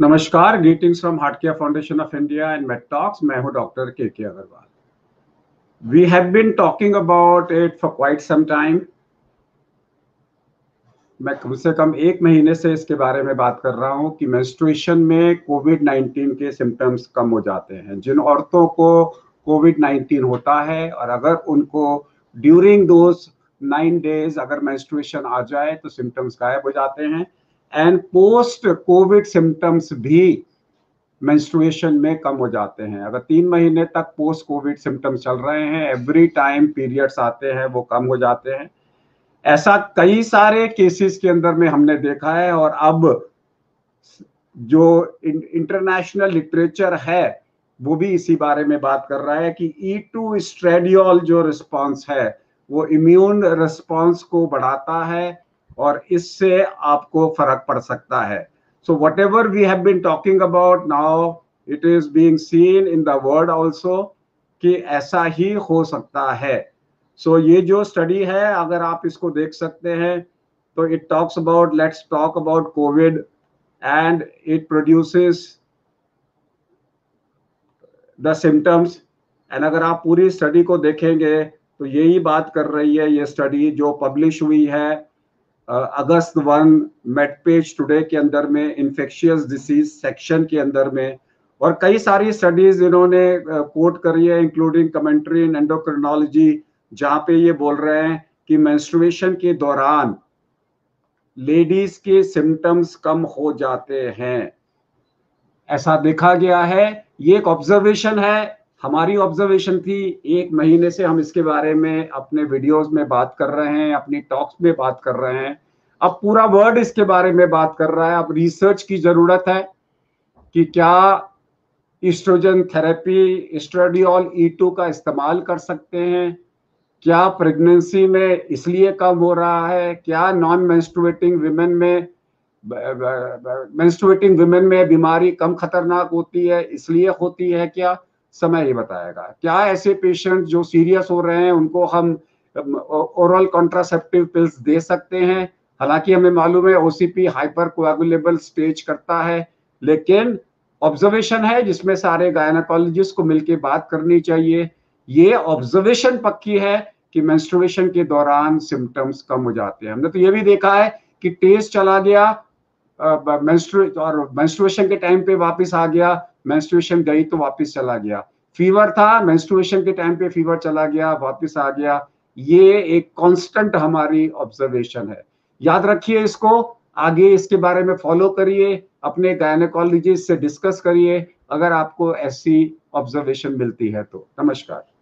नमस्कार greetings from heart care foundation of India and Medtalks मैं हूँ doctor K K Aggarwal we have been talking about it for quite some time मैं कम से कम एक महीने से इसके बारे में बात कर रहा हूँ कि मेंस्ट्रुएशन में कोविड 19 के सिम्टम्स कम हो जाते हैं। जिन औरतों को कोविड 19 होता है और अगर उनको ड्यूरिंग दोज नाइन डेज़ अगर मेंस्ट्रुएशन आ जाए तो सिम्टम्स गायब हो जाते हैं। एंड पोस्ट कोविड सिम्टम्स भी मेंस्ट्रुएशन में कम हो जाते हैं। अगर तीन महीने तक पोस्ट कोविड सिम्टम्स चल रहे हैं एवरी टाइम पीरियड्स आते हैं, वो कम हो जाते हैं। ऐसा कई सारे केसेस के अंदर में हमने देखा है और अब जो इंटरनेशनल लिटरेचर है, वो भी इसी बारे में बात कर रहा है कि ई टू स्ट्रेडियोल जो रिस्पॉन्स है, वो इम्यून रिस्पॉन्स को बढ़ाता है और इससे आपको फ़र्क पड़ सकता है। So whatever we have been talking about now it is being seen in the world also कि ऐसा ही हो सकता है। सो so, ये जो स्टडी है अगर आप इसको देख सकते हैं तो it talks about let's talk about COVID and it produces the symptoms and अगर आप पूरी स्टडी को देखेंगे तो यही बात कर रही है ये स्टडी जो पब्लिश हुई है अगस्त वन मेट पेज टुडे के अंदर में इन्फेक्शियस डिसीज सेक्शन के अंदर में, और कई सारी स्टडीज़ इन्होंने कोट करी है इंक्लूडिंग कमेंट्री इन एंडोक्रिनोलॉजी जहाँ पे ये बोल रहे हैं कि मेंस्ट्रुएशन के दौरान लेडीज़ के सिम्टम्स कम हो जाते हैं। ऐसा देखा गया है, ये एक ऑब्जर्वेशन है हमारी ऑब्जर्वेशन थी, एक महीने से हम इसके बारे में अपने वीडियोस में बात कर रहे हैं, अपनी टॉक्स में बात कर रहे हैं। अब पूरा वर्ल्ड इसके बारे में बात कर रहा है। अब रिसर्च की ज़रूरत है कि क्या oestrogen therapy oestradiol E two का इस्तेमाल कर सकते हैं, क्या प्रेगनेंसी में इसलिए कम हो रहा है, क्या नॉन मेंस्ट्रुएटिंग विमेन में मेंस्ट्रुएटिंग विमेन में बीमारी कम खतरनाक होती है, इसलिए होती है क्या? समय ही बताएगा। क्या ऐसे पेशेंट जो सीरियस हो रहे हैं, उनको हम ओरल कॉन्ट्रासेप्टिव पिल्स दे सकते हैं? हालाँकि हमें मालूम है ओसीपी हाइपर कोएगुलेबल स्टेज करता है, लेकिन ऑब्जर्वेशन है जिसमें सारे गायनाकोलॉजिस्ट को मिलकर बात करनी चाहिए। ये ऑब्जर्वेशन पक्की है कि मेंस्ट्रुएशन के दौरान सिम्टम्स कम हो जाते हैं। हमने तो ये भी देखा है कि टेस्ट चला गया मेंस्ट्रु और मेंस्ट्रुएशन के टाइम पे वापस आ गया मेंस्ट्रुएशन गई तो वापस चला गया। फीवर था मेंस्ट्रुएशन के टाइम पे फीवर चला गया, वापस आ गया। ये एक कांस्टेंट हमारी ऑब्जर्वेशन है। याद रखिए इसको, आगे इसके बारे में फॉलो करिए, अपने गायनेकोलॉजिस्ट से डिस्कस करिए, अगर आपको ऐसी ऑब्जर्वेशन मिलती है तो। नमस्कार।